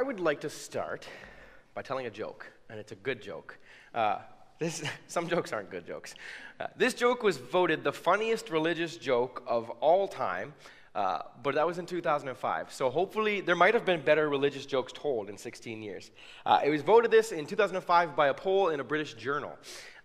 I would like to start by telling a joke, and it's a good joke. Uh, this, some jokes aren't good jokes. Uh, this joke was voted the funniest religious joke of all time, uh, but that was in 2005. So hopefully, there might have been better religious jokes told in 16 years. Uh, it was voted this in 2005 by a poll in a British journal.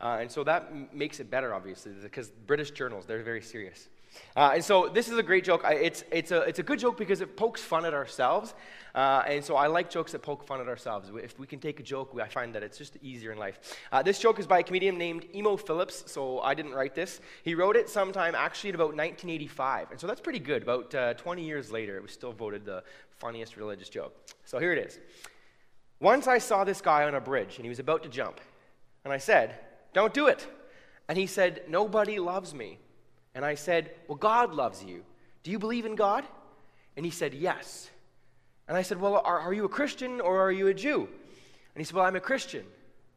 Uh, and so that m- makes it better, obviously, because British journals, they're very serious. Uh, and so this is a great joke. It's, it's, a, it's a good joke because it pokes fun at ourselves. Uh, and so I like jokes that poke fun at ourselves. If we can take a joke, I find that it's just easier in life. Uh, this joke is by a comedian named Emo Philips, so I didn't write this. He wrote it sometime actually at about 1985. And so that's pretty good. About uh, 20 years later, it was still voted the funniest religious joke. So here it is. Once I saw this guy on a bridge, and he was about to jump. And I said, Don't do it. And he said, Nobody loves me. And I said, Well, God loves you. Do you believe in God? And he said, Yes. And I said, Well, are, are you a Christian or are you a Jew? And he said, Well, I'm a Christian.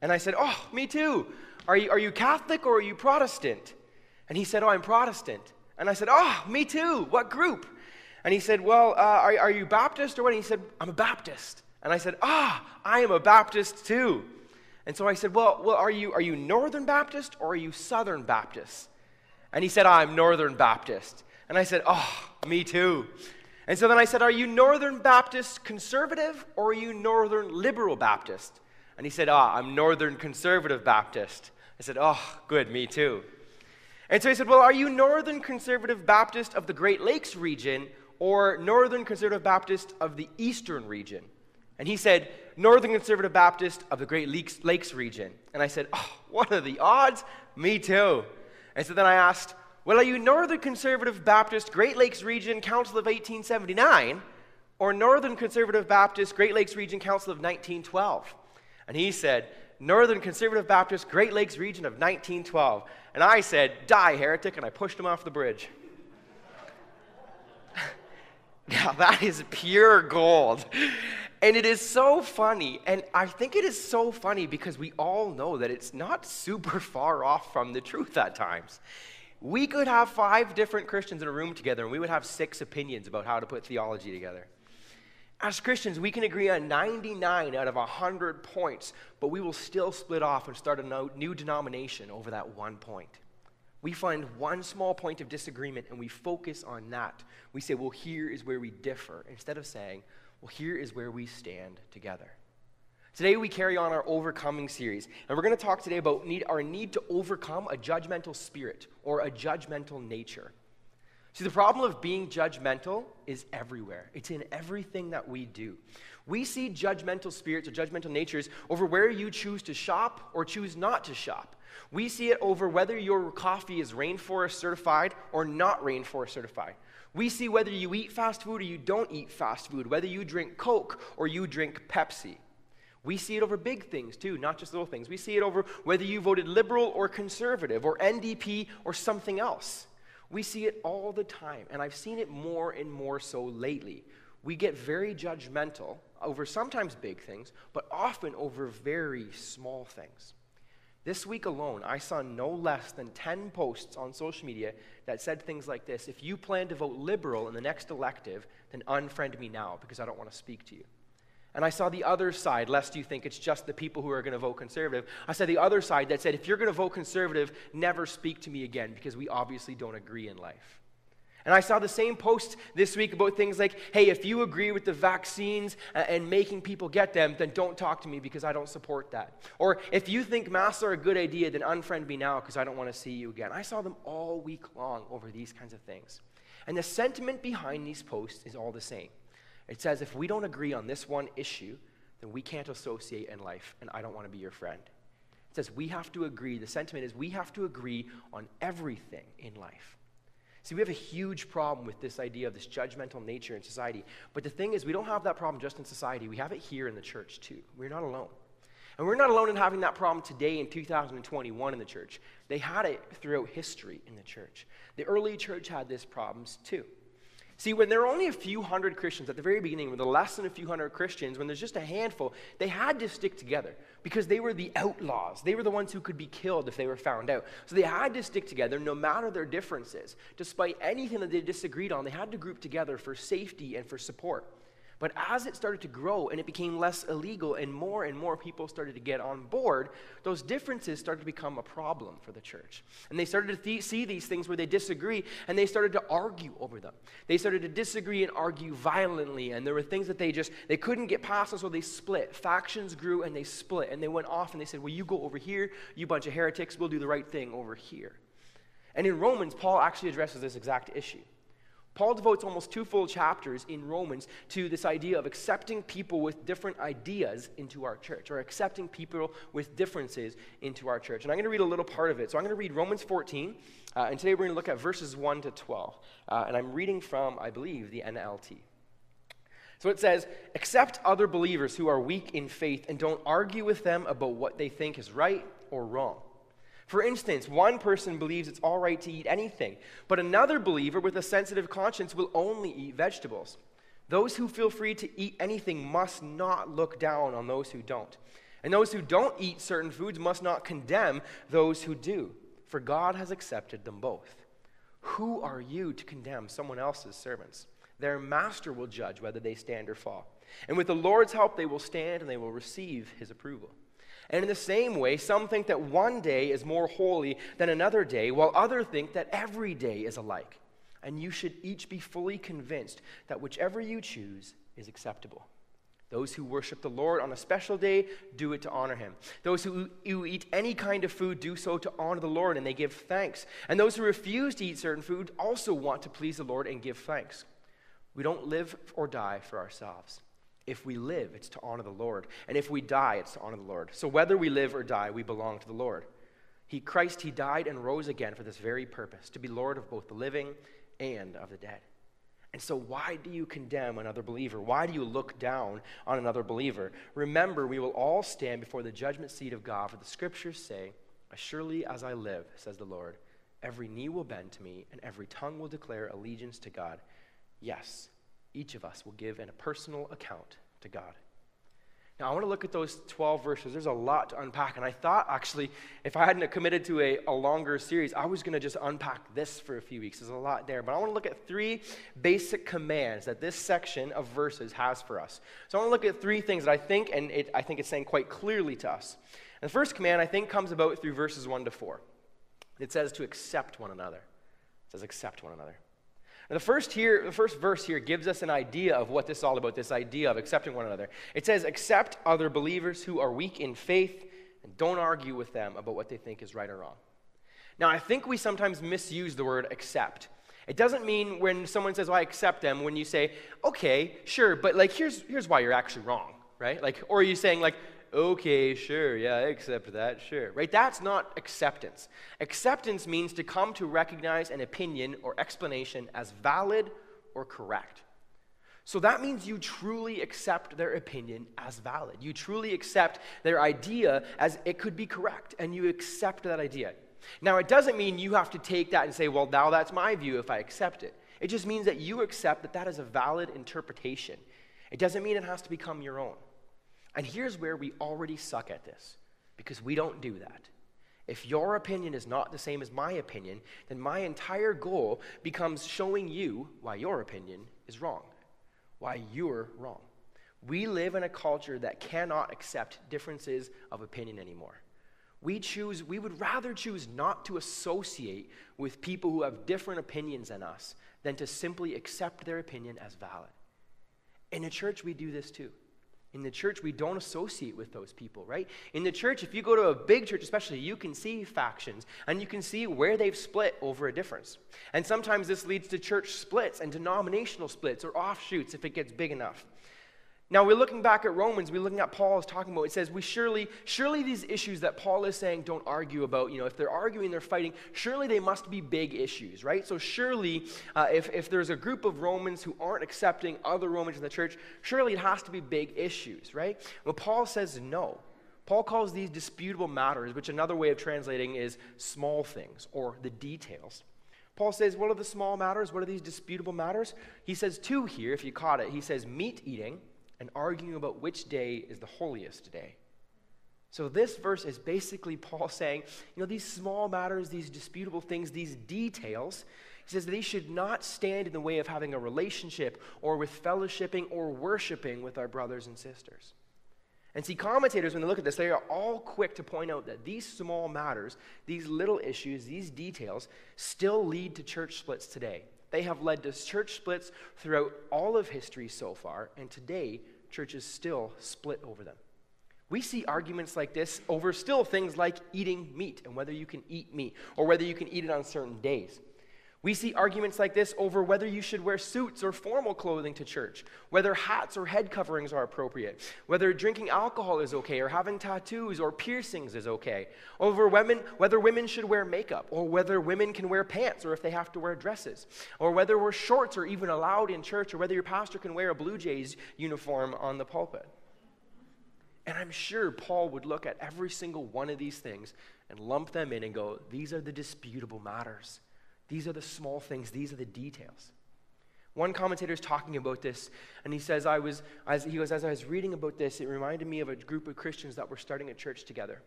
And I said, Oh, me too. Are you, are you Catholic or are you Protestant? And he said, Oh, I'm Protestant. And I said, Oh, me too. What group? And he said, Well, uh, are, are you Baptist or what? And he said, I'm a Baptist. And I said, Ah, I am a Baptist too. And so I said, Well, well are, you, are you Northern Baptist or are you Southern Baptist? And he said, I'm Northern Baptist. And I said, Oh, me too. And so then I said, Are you Northern Baptist conservative or are you Northern Liberal Baptist? And he said, Ah, I'm Northern Conservative Baptist. I said, Oh, good, me too. And so he said, Well, are you Northern Conservative Baptist of the Great Lakes region or Northern Conservative Baptist of the Eastern region? And he said, Northern Conservative Baptist of the Great Lakes, Lakes region. And I said, Oh, what are the odds? Me too. And so then I asked, Well, are you Northern Conservative Baptist, Great Lakes Region, Council of 1879, or Northern Conservative Baptist, Great Lakes Region, Council of 1912? And he said, Northern Conservative Baptist, Great Lakes Region of 1912. And I said, Die, heretic, and I pushed him off the bridge. now, that is pure gold. And it is so funny. And I think it is so funny because we all know that it's not super far off from the truth at times. We could have five different Christians in a room together and we would have six opinions about how to put theology together. As Christians, we can agree on 99 out of 100 points, but we will still split off and start a new denomination over that one point. We find one small point of disagreement and we focus on that. We say, well, here is where we differ, instead of saying, well, here is where we stand together. Today, we carry on our overcoming series, and we're going to talk today about need, our need to overcome a judgmental spirit or a judgmental nature. See, the problem of being judgmental is everywhere, it's in everything that we do. We see judgmental spirits or judgmental natures over where you choose to shop or choose not to shop. We see it over whether your coffee is rainforest certified or not rainforest certified. We see whether you eat fast food or you don't eat fast food, whether you drink Coke or you drink Pepsi. We see it over big things too, not just little things. We see it over whether you voted liberal or conservative or NDP or something else. We see it all the time, and I've seen it more and more so lately. We get very judgmental over sometimes big things, but often over very small things. This week alone, I saw no less than 10 posts on social media that said things like this If you plan to vote liberal in the next elective, then unfriend me now because I don't want to speak to you. And I saw the other side, lest you think it's just the people who are going to vote conservative. I saw the other side that said, if you're going to vote conservative, never speak to me again because we obviously don't agree in life. And I saw the same post this week about things like, hey, if you agree with the vaccines uh, and making people get them, then don't talk to me because I don't support that. Or if you think masks are a good idea, then unfriend me now because I don't want to see you again. I saw them all week long over these kinds of things. And the sentiment behind these posts is all the same. It says, if we don't agree on this one issue, then we can't associate in life, and I don't want to be your friend. It says we have to agree, the sentiment is we have to agree on everything in life. See, we have a huge problem with this idea of this judgmental nature in society. But the thing is, we don't have that problem just in society, we have it here in the church too. We're not alone. And we're not alone in having that problem today in 2021 in the church. They had it throughout history in the church. The early church had these problems too. See, when there were only a few hundred Christians at the very beginning, when there were less than a few hundred Christians, when there's just a handful, they had to stick together because they were the outlaws. They were the ones who could be killed if they were found out. So they had to stick together no matter their differences. Despite anything that they disagreed on, they had to group together for safety and for support. But as it started to grow and it became less illegal and more and more people started to get on board, those differences started to become a problem for the church. And they started to th- see these things where they disagree and they started to argue over them. They started to disagree and argue violently and there were things that they just they couldn't get past and so they split. Factions grew and they split and they went off and they said, "Well, you go over here, you bunch of heretics, we'll do the right thing over here." And in Romans, Paul actually addresses this exact issue. Paul devotes almost two full chapters in Romans to this idea of accepting people with different ideas into our church, or accepting people with differences into our church. And I'm going to read a little part of it. So I'm going to read Romans 14, uh, and today we're going to look at verses 1 to 12. Uh, and I'm reading from, I believe, the NLT. So it says, Accept other believers who are weak in faith and don't argue with them about what they think is right or wrong. For instance, one person believes it's all right to eat anything, but another believer with a sensitive conscience will only eat vegetables. Those who feel free to eat anything must not look down on those who don't. And those who don't eat certain foods must not condemn those who do, for God has accepted them both. Who are you to condemn someone else's servants? Their master will judge whether they stand or fall. And with the Lord's help, they will stand and they will receive his approval. And in the same way, some think that one day is more holy than another day, while others think that every day is alike. And you should each be fully convinced that whichever you choose is acceptable. Those who worship the Lord on a special day do it to honor him. Those who, who eat any kind of food do so to honor the Lord and they give thanks. And those who refuse to eat certain food also want to please the Lord and give thanks. We don't live or die for ourselves. If we live, it's to honor the Lord. And if we die, it's to honor the Lord. So whether we live or die, we belong to the Lord. He, Christ, He died and rose again for this very purpose, to be Lord of both the living and of the dead. And so, why do you condemn another believer? Why do you look down on another believer? Remember, we will all stand before the judgment seat of God, for the scriptures say, As surely as I live, says the Lord, every knee will bend to me, and every tongue will declare allegiance to God. Yes, each of us will give in a personal account to God. Now, I want to look at those 12 verses. There's a lot to unpack. And I thought, actually, if I hadn't committed to a, a longer series, I was going to just unpack this for a few weeks. There's a lot there. But I want to look at three basic commands that this section of verses has for us. So I want to look at three things that I think, and it, I think it's saying quite clearly to us. And the first command, I think, comes about through verses 1 to 4. It says to accept one another. It says accept one another. The first here, the first verse here gives us an idea of what this is all about, this idea of accepting one another. It says, accept other believers who are weak in faith and don't argue with them about what they think is right or wrong. Now, I think we sometimes misuse the word accept. It doesn't mean when someone says, well, I accept them, when you say, okay, sure, but like here's, here's why you're actually wrong, right? Like, or are you saying like, okay, sure, yeah, I accept that, sure. Right? That's not acceptance. Acceptance means to come to recognize an opinion or explanation as valid or correct. So that means you truly accept their opinion as valid. You truly accept their idea as it could be correct, and you accept that idea. Now, it doesn't mean you have to take that and say, well, now that's my view if I accept it. It just means that you accept that that is a valid interpretation. It doesn't mean it has to become your own. And here's where we already suck at this because we don't do that. If your opinion is not the same as my opinion, then my entire goal becomes showing you why your opinion is wrong, why you're wrong. We live in a culture that cannot accept differences of opinion anymore. We choose we would rather choose not to associate with people who have different opinions than us than to simply accept their opinion as valid. In a church we do this too. In the church, we don't associate with those people, right? In the church, if you go to a big church, especially, you can see factions and you can see where they've split over a difference. And sometimes this leads to church splits and denominational splits or offshoots if it gets big enough. Now we're looking back at Romans, we're looking at Paul is talking about. It says we surely, surely these issues that Paul is saying don't argue about. You know, if they're arguing, they're fighting. Surely they must be big issues, right? So surely, uh, if if there's a group of Romans who aren't accepting other Romans in the church, surely it has to be big issues, right? Well, Paul says no. Paul calls these disputable matters, which another way of translating is small things or the details. Paul says, What are the small matters? What are these disputable matters? He says two here, if you caught it. He says meat eating and arguing about which day is the holiest day. So, this verse is basically Paul saying, you know, these small matters, these disputable things, these details, He says these should not stand in the way of having a relationship or with fellowshipping or worshiping with our brothers and sisters. And see, commentators, when they look at this, they are all quick to point out that these small matters, these little issues, these details, still lead to church splits today. They have led to church splits throughout all of history so far, and today, churches still split over them. We see arguments like this over still things like eating meat and whether you can eat meat or whether you can eat it on certain days. We see arguments like this over whether you should wear suits or formal clothing to church, whether hats or head coverings are appropriate, whether drinking alcohol is okay or having tattoos or piercings is okay, over women, whether women should wear makeup or whether women can wear pants or if they have to wear dresses, or whether wear shorts are even allowed in church or whether your pastor can wear a Blue Jays uniform on the pulpit. And I'm sure Paul would look at every single one of these things and lump them in and go, these are the disputable matters. These are the small things, these are the details. One commentator is talking about this, and he says, I was, as, he goes, as I was reading about this, it reminded me of a group of Christians that were starting a church together.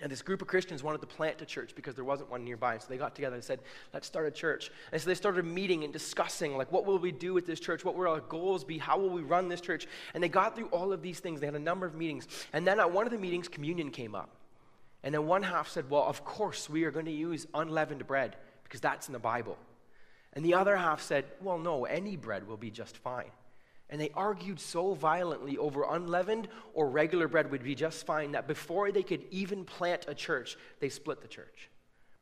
And this group of Christians wanted to plant a church because there wasn't one nearby. So they got together and said, let's start a church. And so they started meeting and discussing, like, what will we do with this church? What will our goals be? How will we run this church? And they got through all of these things. They had a number of meetings. And then at one of the meetings, communion came up. And then one half said, well, of course, we are going to use unleavened bread because that's in the Bible. And the other half said, well, no, any bread will be just fine. And they argued so violently over unleavened or regular bread would be just fine that before they could even plant a church, they split the church.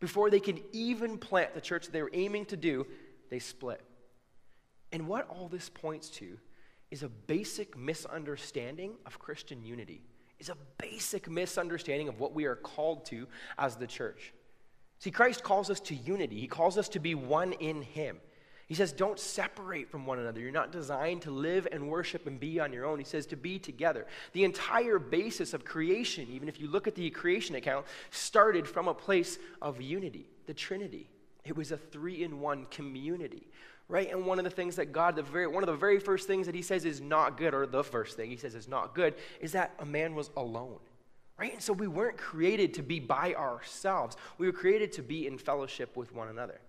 Before they could even plant the church they were aiming to do, they split. And what all this points to is a basic misunderstanding of Christian unity, is a basic misunderstanding of what we are called to as the church. See, Christ calls us to unity. He calls us to be one in Him. He says, don't separate from one another. You're not designed to live and worship and be on your own. He says to be together. The entire basis of creation, even if you look at the creation account, started from a place of unity, the Trinity. It was a three in one community, right? And one of the things that God, the very, one of the very first things that He says is not good, or the first thing He says is not good, is that a man was alone. Right? And so we weren't created to be by ourselves. We were created to be in fellowship with one another.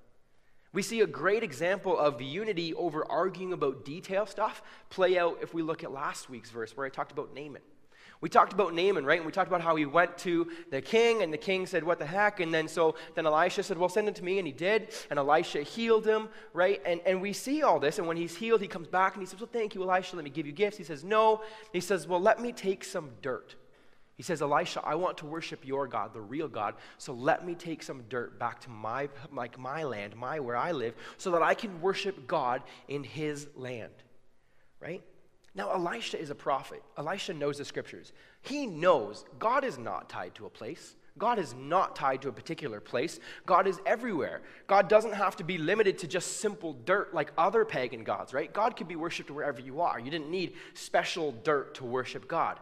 We see a great example of unity over arguing about detail stuff play out if we look at last week's verse where I talked about Naaman. We talked about Naaman, right? And we talked about how he went to the king, and the king said, What the heck? And then so then Elisha said, Well, send him to me. And he did. And Elisha healed him, right? And, and we see all this. And when he's healed, he comes back and he says, Well, thank you, Elisha. Let me give you gifts. He says, No. He says, Well, let me take some dirt. He says, Elisha, I want to worship your God, the real God. So let me take some dirt back to my, like my land, my where I live, so that I can worship God in his land. Right? Now, Elisha is a prophet. Elisha knows the scriptures. He knows God is not tied to a place. God is not tied to a particular place. God is everywhere. God doesn't have to be limited to just simple dirt like other pagan gods, right? God could be worshiped wherever you are. You didn't need special dirt to worship God.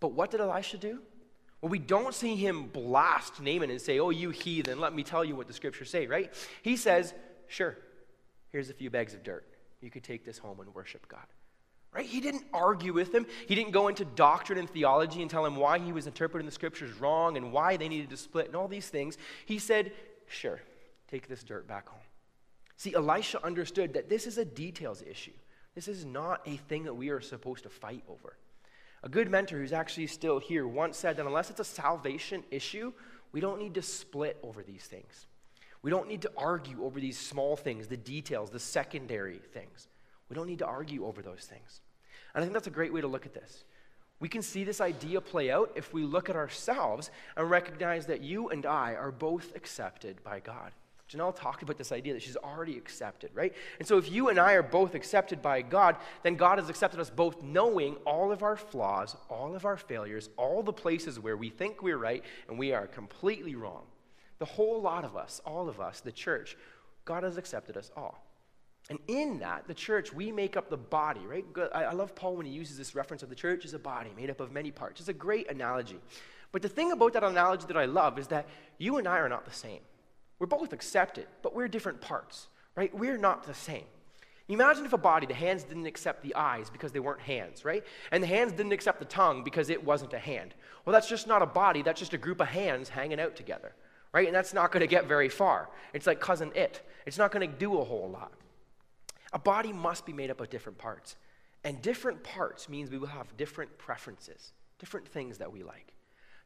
But what did Elisha do? Well, we don't see him blast Naaman and say, Oh, you heathen, let me tell you what the scriptures say, right? He says, Sure, here's a few bags of dirt. You could take this home and worship God. Right? He didn't argue with him. He didn't go into doctrine and theology and tell him why he was interpreting the scriptures wrong and why they needed to split and all these things. He said, Sure, take this dirt back home. See, Elisha understood that this is a details issue. This is not a thing that we are supposed to fight over. A good mentor who's actually still here once said that unless it's a salvation issue, we don't need to split over these things. We don't need to argue over these small things, the details, the secondary things. We don't need to argue over those things. And I think that's a great way to look at this. We can see this idea play out if we look at ourselves and recognize that you and I are both accepted by God. Janelle talked about this idea that she's already accepted, right? And so if you and I are both accepted by God, then God has accepted us both knowing all of our flaws, all of our failures, all the places where we think we're right and we are completely wrong. The whole lot of us, all of us, the church, God has accepted us all. And in that, the church, we make up the body, right? I love Paul when he uses this reference of the church as a body made up of many parts. It's a great analogy. But the thing about that analogy that I love is that you and I are not the same. We're both accepted, but we're different parts, right? We're not the same. Imagine if a body, the hands didn't accept the eyes because they weren't hands, right? And the hands didn't accept the tongue because it wasn't a hand. Well, that's just not a body, that's just a group of hands hanging out together, right? And that's not going to get very far. It's like cousin it. It's not going to do a whole lot. A body must be made up of different parts. And different parts means we will have different preferences, different things that we like.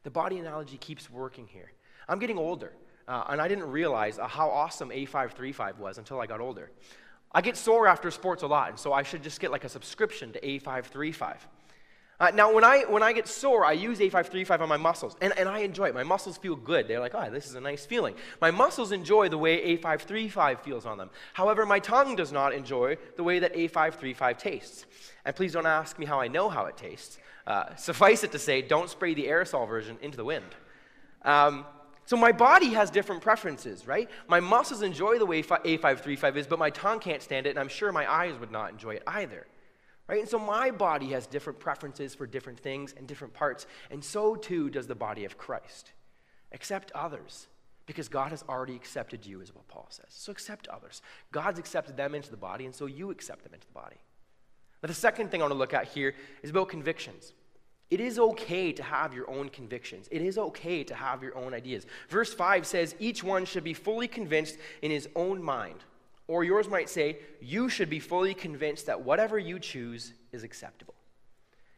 The body analogy keeps working here. I'm getting older, uh, and I didn't realize uh, how awesome A535 was until I got older. I get sore after sports a lot, and so I should just get like a subscription to A535. Uh, now, when I, when I get sore, I use A535 on my muscles, and, and I enjoy it. My muscles feel good. They're like, oh, this is a nice feeling. My muscles enjoy the way A535 feels on them. However, my tongue does not enjoy the way that A535 tastes. And please don't ask me how I know how it tastes. Uh, suffice it to say, don't spray the aerosol version into the wind. Um, so my body has different preferences, right? My muscles enjoy the way A535 is, but my tongue can't stand it, and I'm sure my eyes would not enjoy it either. Right? And so my body has different preferences for different things and different parts, and so too does the body of Christ. Accept others, because God has already accepted you, is what Paul says. So accept others. God's accepted them into the body, and so you accept them into the body. But the second thing I want to look at here is about convictions. It is okay to have your own convictions. It is okay to have your own ideas. Verse 5 says, Each one should be fully convinced in his own mind. Or yours might say, you should be fully convinced that whatever you choose is acceptable.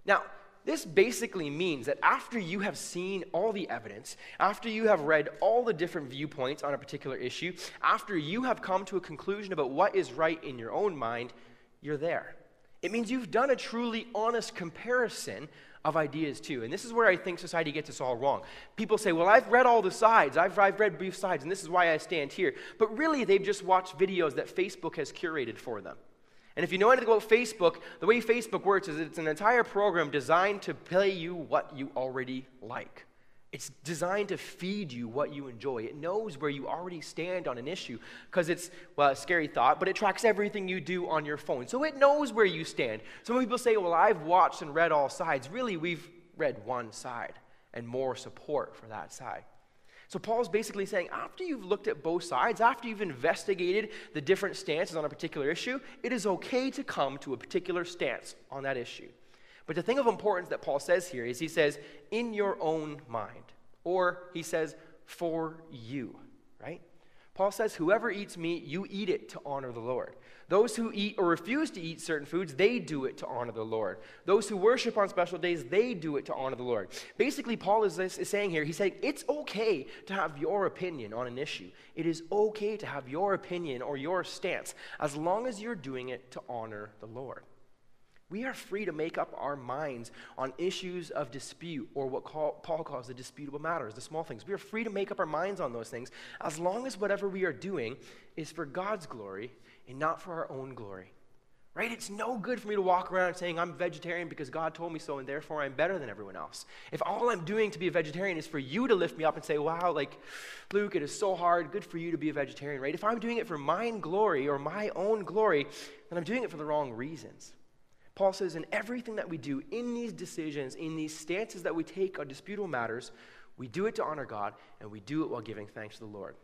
Now, this basically means that after you have seen all the evidence, after you have read all the different viewpoints on a particular issue, after you have come to a conclusion about what is right in your own mind, you're there. It means you've done a truly honest comparison of ideas too. And this is where I think society gets us all wrong. People say, well, I've read all the sides, I've, I've read both sides, and this is why I stand here. But really, they've just watched videos that Facebook has curated for them. And if you know anything about Facebook, the way Facebook works is it's an entire program designed to play you what you already like. It's designed to feed you what you enjoy. It knows where you already stand on an issue because it's, well, a scary thought, but it tracks everything you do on your phone. So it knows where you stand. Some people say, well, I've watched and read all sides. Really, we've read one side and more support for that side. So Paul's basically saying after you've looked at both sides, after you've investigated the different stances on a particular issue, it is okay to come to a particular stance on that issue. But the thing of importance that Paul says here is he says, in your own mind, or he says, for you, right? Paul says, whoever eats meat, you eat it to honor the Lord. Those who eat or refuse to eat certain foods, they do it to honor the Lord. Those who worship on special days, they do it to honor the Lord. Basically, Paul is, is saying here, he's saying it's okay to have your opinion on an issue. It is okay to have your opinion or your stance as long as you're doing it to honor the Lord. We are free to make up our minds on issues of dispute or what Paul calls the disputable matters, the small things. We are free to make up our minds on those things as long as whatever we are doing is for God's glory and not for our own glory. Right? It's no good for me to walk around saying I'm vegetarian because God told me so and therefore I'm better than everyone else. If all I'm doing to be a vegetarian is for you to lift me up and say, wow, like, Luke, it is so hard, good for you to be a vegetarian, right? If I'm doing it for mine glory or my own glory, then I'm doing it for the wrong reasons. Paul says, in everything that we do, in these decisions, in these stances that we take on disputable matters, we do it to honor God and we do it while giving thanks to the Lord.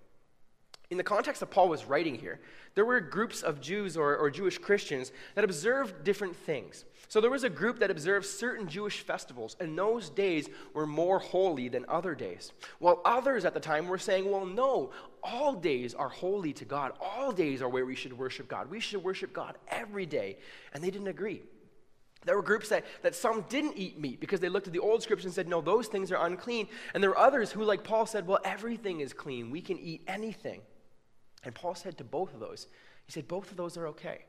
In the context that Paul was writing here, there were groups of Jews or, or Jewish Christians that observed different things. So there was a group that observed certain Jewish festivals, and those days were more holy than other days. While others at the time were saying, well, no, all days are holy to God. All days are where we should worship God. We should worship God every day. And they didn't agree. There were groups that, that some didn't eat meat because they looked at the old scripture and said, no, those things are unclean. And there were others who, like Paul, said, well, everything is clean. We can eat anything. And Paul said to both of those, he said, both of those are okay.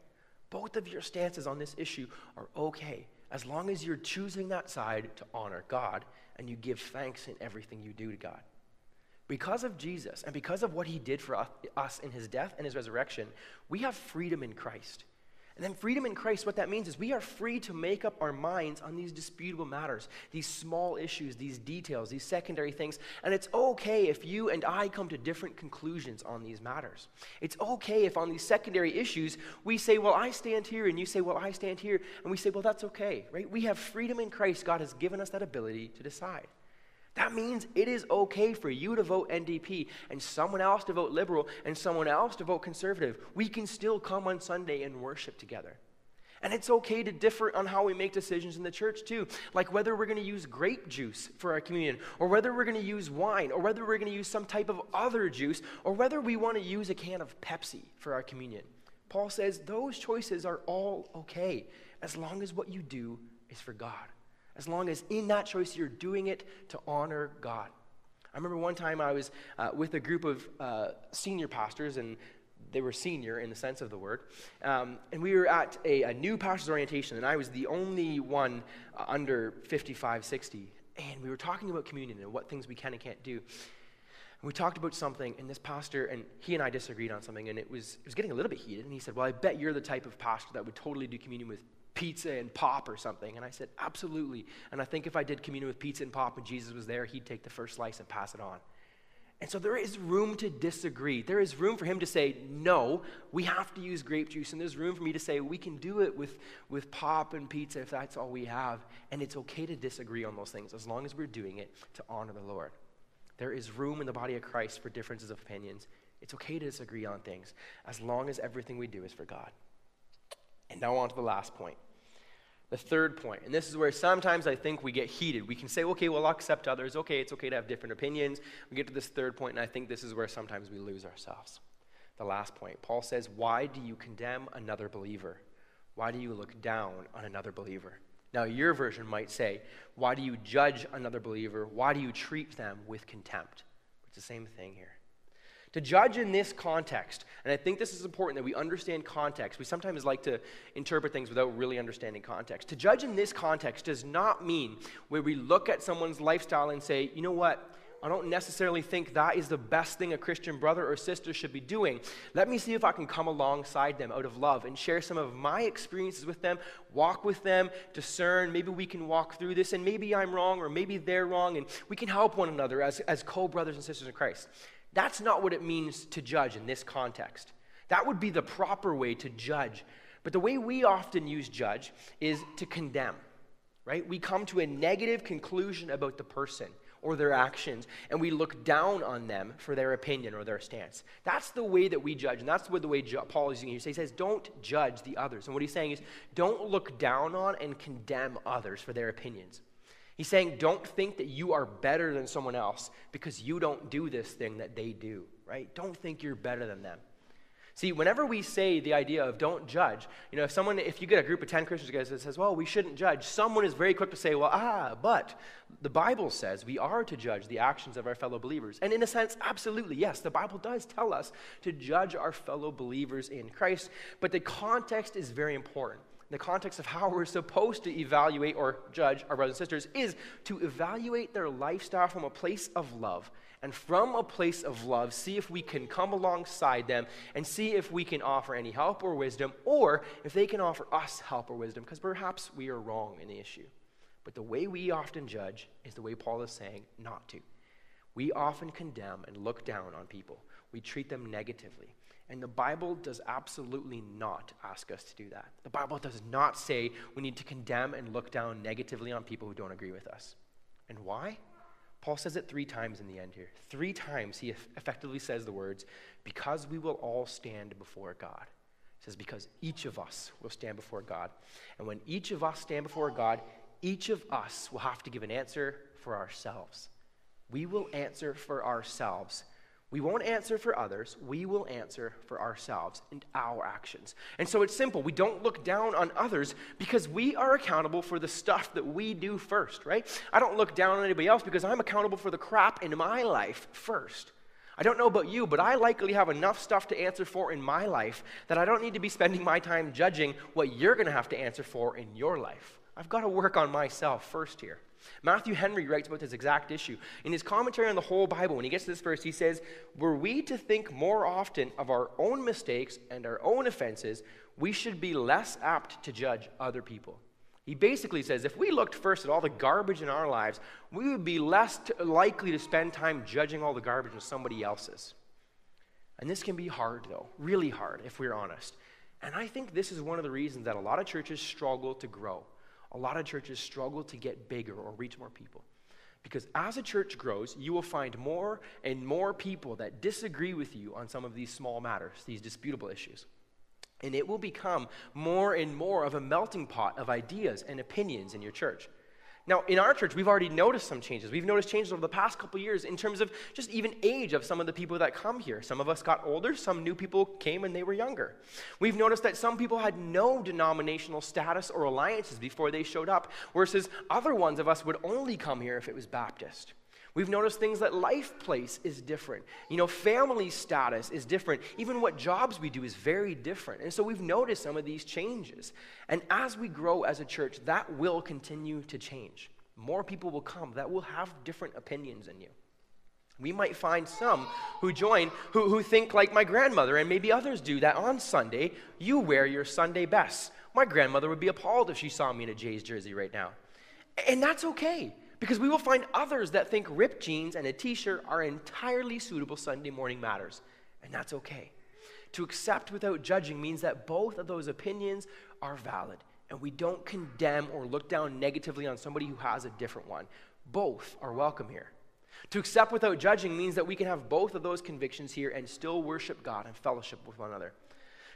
Both of your stances on this issue are okay as long as you're choosing that side to honor God and you give thanks in everything you do to God. Because of Jesus and because of what he did for us in his death and his resurrection, we have freedom in Christ. And then freedom in Christ, what that means is we are free to make up our minds on these disputable matters, these small issues, these details, these secondary things. And it's okay if you and I come to different conclusions on these matters. It's okay if on these secondary issues we say, well, I stand here, and you say, well, I stand here. And we say, well, that's okay, right? We have freedom in Christ. God has given us that ability to decide. That means it is okay for you to vote NDP and someone else to vote liberal and someone else to vote conservative. We can still come on Sunday and worship together. And it's okay to differ on how we make decisions in the church too. Like whether we're going to use grape juice for our communion, or whether we're going to use wine, or whether we're going to use some type of other juice, or whether we want to use a can of Pepsi for our communion. Paul says those choices are all okay as long as what you do is for God. As long as in that choice you're doing it to honor God. I remember one time I was uh, with a group of uh, senior pastors, and they were senior in the sense of the word. Um, and we were at a, a, new pastor's orientation, and I was the only one uh, under 55, 60. And we were talking about communion and what things we can and can't do. We talked about something, and this pastor, and he and I disagreed on something, and it was, it was getting a little bit heated. And he said, Well, I bet you're the type of pastor that would totally do communion with pizza and pop or something. And I said, Absolutely. And I think if I did communion with pizza and pop and Jesus was there, he'd take the first slice and pass it on. And so there is room to disagree. There is room for him to say, no, we have to use grape juice. And there's room for me to say, we can do it with, with pop and pizza if that's all we have. And it's okay to disagree on those things as long as we're doing it to honor the Lord. There is room in the body of Christ for differences of opinions. It's okay to disagree on things as long as everything we do is for God. And now on to the last point. The third point, and this is where sometimes I think we get heated. We can say, okay, well, I'll accept others. Okay, it's okay to have different opinions. We get to this third point, and I think this is where sometimes we lose ourselves. The last point. Paul says, Why do you condemn another believer? Why do you look down on another believer? Now, your version might say, Why do you judge another believer? Why do you treat them with contempt? It's the same thing here. To judge in this context, and I think this is important that we understand context. We sometimes like to interpret things without really understanding context. To judge in this context does not mean where we look at someone's lifestyle and say, you know what? I don't necessarily think that is the best thing a Christian brother or sister should be doing. Let me see if I can come alongside them out of love and share some of my experiences with them, walk with them, discern. Maybe we can walk through this, and maybe I'm wrong, or maybe they're wrong, and we can help one another as, as co brothers and sisters in Christ. That's not what it means to judge in this context. That would be the proper way to judge. But the way we often use judge is to condemn, right? We come to a negative conclusion about the person or their actions, and we look down on them for their opinion or their stance. That's the way that we judge, and that's what the way Paul is using here. He says, don't judge the others. And what he's saying is, don't look down on and condemn others for their opinions. He's saying, don't think that you are better than someone else because you don't do this thing that they do, right? Don't think you're better than them. See, whenever we say the idea of don't judge, you know, if someone, if you get a group of 10 Christians together that says, well, we shouldn't judge, someone is very quick to say, well, ah, but the Bible says we are to judge the actions of our fellow believers. And in a sense, absolutely, yes, the Bible does tell us to judge our fellow believers in Christ, but the context is very important the context of how we're supposed to evaluate or judge our brothers and sisters is to evaluate their lifestyle from a place of love. And from a place of love, see if we can come alongside them and see if we can offer any help or wisdom, or if they can offer us help or wisdom, because perhaps we are wrong in the issue. But the way we often judge is the way Paul is saying not to. We often condemn and look down on people, we treat them negatively. And the Bible does absolutely not ask us to do that. The Bible does not say we need to condemn and look down negatively on people who don't agree with us. And why? Paul says it three times in the end here. Three times he effectively says the words, because we will all stand before God. He says, because each of us will stand before God. And when each of us stand before God, each of us will have to give an answer for ourselves. We will answer for ourselves we won't answer for others. We will answer for ourselves and our actions. And so it's simple. We don't look down on others because we are accountable for the stuff that we do first, right? I don't look down on anybody else because I'm accountable for the crap in my life first. I don't know about you, but I likely have enough stuff to answer for in my life that I don't need to be spending my time judging what you're going to have to answer for in your life. I've got to work on myself first here. Matthew Henry writes about this exact issue. In his commentary on the whole Bible, when he gets to this verse, he says, Were we to think more often of our own mistakes and our own offenses, we should be less apt to judge other people. He basically says if we looked first at all the garbage in our lives, we would be less likely to spend time judging all the garbage in somebody else's. And this can be hard, though, really hard, if we're honest. And I think this is one of the reasons that a lot of churches struggle to grow a lot of churches struggle to get bigger or reach more people. Because as a church grows, you will find more and more people that disagree with you on some of these small matters, these disputable issues. And it will become more and more of a melting pot of ideas and opinions in your church. Now, in our church, we've already noticed some changes. We've noticed changes over the past couple years in terms of just even age of some of the people that come here. Some of us got older, some new people came and they were younger. We've noticed that some people had no denominational status or alliances before they showed up, versus other ones of us would only come here if it was Baptist. We've noticed things that life place is different. You know, family status is different. Even what jobs we do is very different. And so we've noticed some of these changes. And as we grow as a church, that will continue to change. More people will come that will have different opinions than you. We might find some who join who, who think like my grandmother, and maybe others do, that on Sunday you wear your Sunday best. My grandmother would be appalled if she saw me in a Jays jersey right now. And that's okay. Because we will find others that think ripped jeans and a t shirt are entirely suitable Sunday morning matters, and that's okay. To accept without judging means that both of those opinions are valid, and we don't condemn or look down negatively on somebody who has a different one. Both are welcome here. To accept without judging means that we can have both of those convictions here and still worship God and fellowship with one another.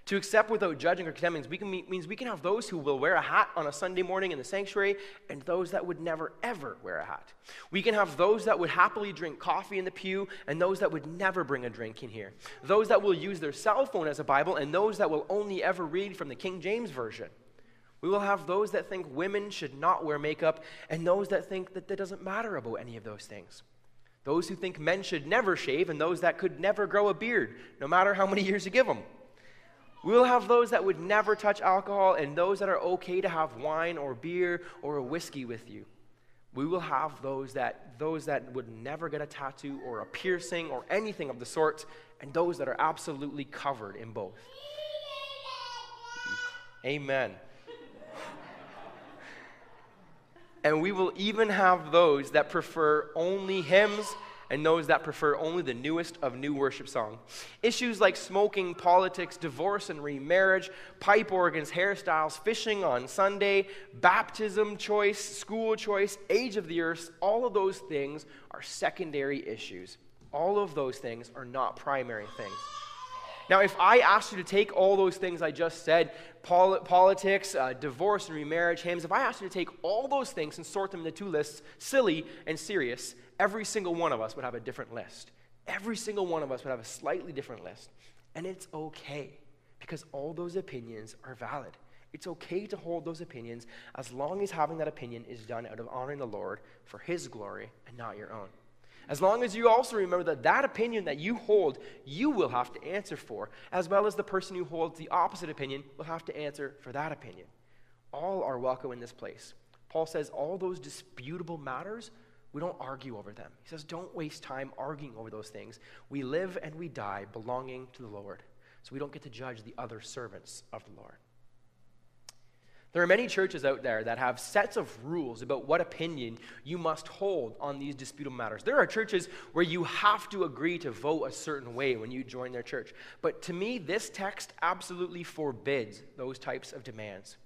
To accept without judging or condemning we can, means we can have those who will wear a hat on a Sunday morning in the sanctuary and those that would never, ever wear a hat. We can have those that would happily drink coffee in the pew and those that would never bring a drink in here. Those that will use their cell phone as a Bible and those that will only ever read from the King James Version. We will have those that think women should not wear makeup and those that think that it doesn't matter about any of those things. Those who think men should never shave and those that could never grow a beard, no matter how many years you give them. We will have those that would never touch alcohol and those that are okay to have wine or beer or a whiskey with you. We will have those that those that would never get a tattoo or a piercing or anything of the sort and those that are absolutely covered in both. Amen. and we will even have those that prefer only hymns and those that prefer only the newest of new worship song. Issues like smoking, politics, divorce and remarriage, pipe organs, hairstyles, fishing on Sunday, baptism choice, school choice, age of the earth, all of those things are secondary issues. All of those things are not primary things. Now, if I asked you to take all those things I just said pol- politics, uh, divorce and remarriage, hymns if I asked you to take all those things and sort them into two lists, silly and serious, every single one of us would have a different list. Every single one of us would have a slightly different list. And it's okay because all those opinions are valid. It's okay to hold those opinions as long as having that opinion is done out of honoring the Lord for His glory and not your own. As long as you also remember that that opinion that you hold, you will have to answer for, as well as the person who holds the opposite opinion will have to answer for that opinion. All are welcome in this place. Paul says all those disputable matters we don't argue over them. He says, don't waste time arguing over those things. We live and we die belonging to the Lord. So we don't get to judge the other servants of the Lord. There are many churches out there that have sets of rules about what opinion you must hold on these disputable matters. There are churches where you have to agree to vote a certain way when you join their church. But to me, this text absolutely forbids those types of demands.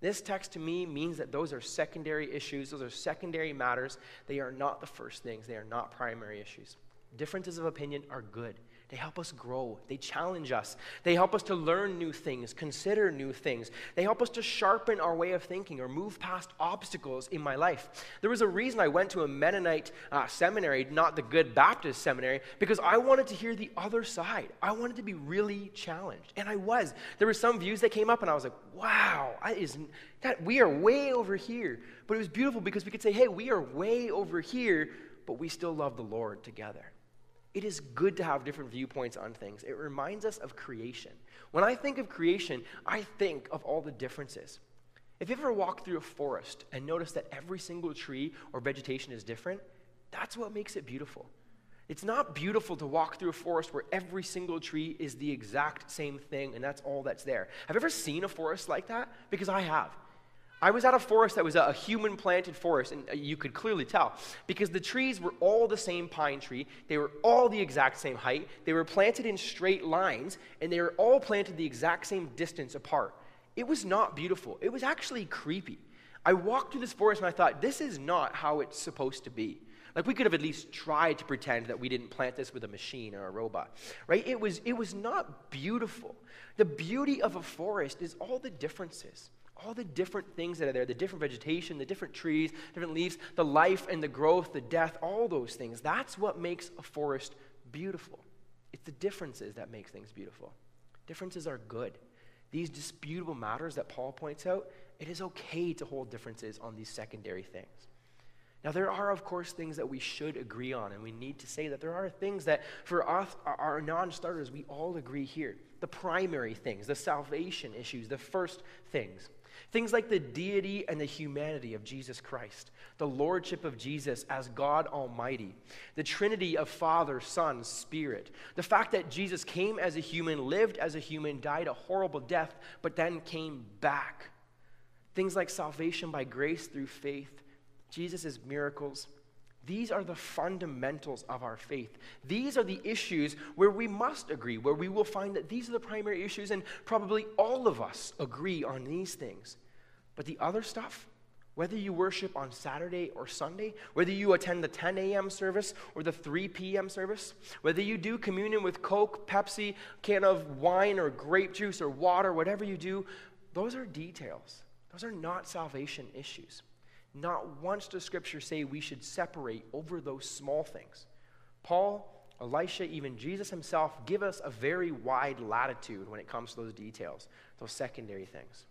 This text to me means that those are secondary issues, those are secondary matters. They are not the first things, they are not primary issues. Differences of opinion are good. They help us grow. They challenge us. They help us to learn new things, consider new things. They help us to sharpen our way of thinking or move past obstacles in my life. There was a reason I went to a Mennonite uh, seminary, not the good Baptist seminary, because I wanted to hear the other side. I wanted to be really challenged. And I was. There were some views that came up, and I was like, wow, that, we are way over here. But it was beautiful because we could say, hey, we are way over here, but we still love the Lord together. It is good to have different viewpoints on things. It reminds us of creation. When I think of creation, I think of all the differences. If you ever walk through a forest and notice that every single tree or vegetation is different, that's what makes it beautiful. It's not beautiful to walk through a forest where every single tree is the exact same thing and that's all that's there. Have you ever seen a forest like that? Because I have. I was at a forest that was a, human planted forest, and uh, you could clearly tell because the trees were all the same pine tree. They were all the exact same height. They were planted in straight lines, and they were all planted the exact same distance apart. It was not beautiful. It was actually creepy. I walked through this forest and I thought, this is not how it's supposed to be. Like we could have at least tried to pretend that we didn't plant this with a machine or a robot, right? It was, it was not beautiful. The beauty of a forest is all the differences, all the different things that are there, the different vegetation, the different trees, different leaves, the life and the growth, the death, all those things. That's what makes a forest beautiful. It's the differences that make things beautiful. Differences are good. These disputable matters that Paul points out, it is okay to hold differences on these secondary things. Now, there are, of course, things that we should agree on, and we need to say that there are things that, for us, our non starters, we all agree here. The primary things, the salvation issues, the first things. Things like the deity and the humanity of Jesus Christ, the lordship of Jesus as God Almighty, the trinity of Father, Son, Spirit, the fact that Jesus came as a human, lived as a human, died a horrible death, but then came back. Things like salvation by grace through faith, Jesus' miracles. These are the fundamentals of our faith. These are the issues where we must agree, where we will find that these are the primary issues, and probably all of us agree on these things. But the other stuff, whether you worship on Saturday or Sunday, whether you attend the 10 a.m. service or the 3 p.m. service, whether you do communion with Coke, Pepsi, can of wine or grape juice or water, whatever you do, those are details. Those are not salvation issues. Not once does Scripture say we should separate over those small things. Paul, Elisha, even Jesus himself give us a very wide latitude when it comes to those details, those secondary things.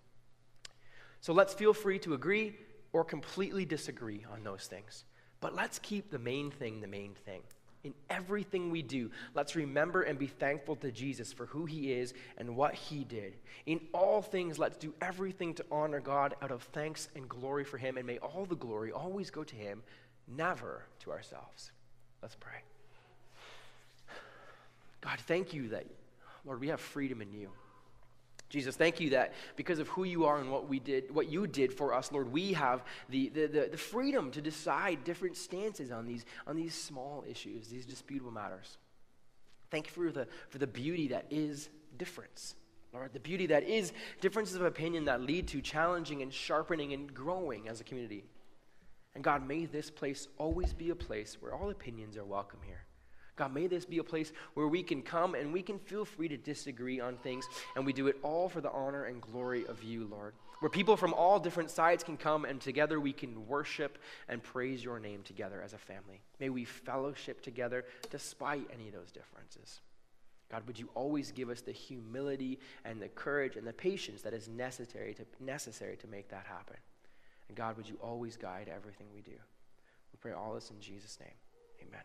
So let's feel free to agree or completely disagree on those things. But let's keep the main thing the main thing. In everything we do, let's remember and be thankful to Jesus for who he is and what he did. In all things, let's do everything to honor God out of thanks and glory for him, and may all the glory always go to him, never to ourselves. Let's pray. God, thank you that, Lord, we have freedom in you. Jesus, thank you that because of who you are and what we did, what you did for us, Lord, we have the, the, the, the, freedom to decide different stances on these, on these small issues, these disputable matters. Thank you for the, for the beauty that is difference. Lord, the beauty that is differences of opinion that lead to challenging and sharpening and growing as a community. And God, may this place always be a place where all opinions are welcome here. God, may this be a place where we can come and we can feel free to disagree on things, and we do it all for the honor and glory of you, Lord. Where people from all different sides can come and together we can worship and praise your name together as a family. May we fellowship together despite any of those differences. God, would you always give us the humility and the courage and the patience that is necessary to, necessary to make that happen? And God, would you always guide everything we do? We pray all this in Jesus' name. Amen.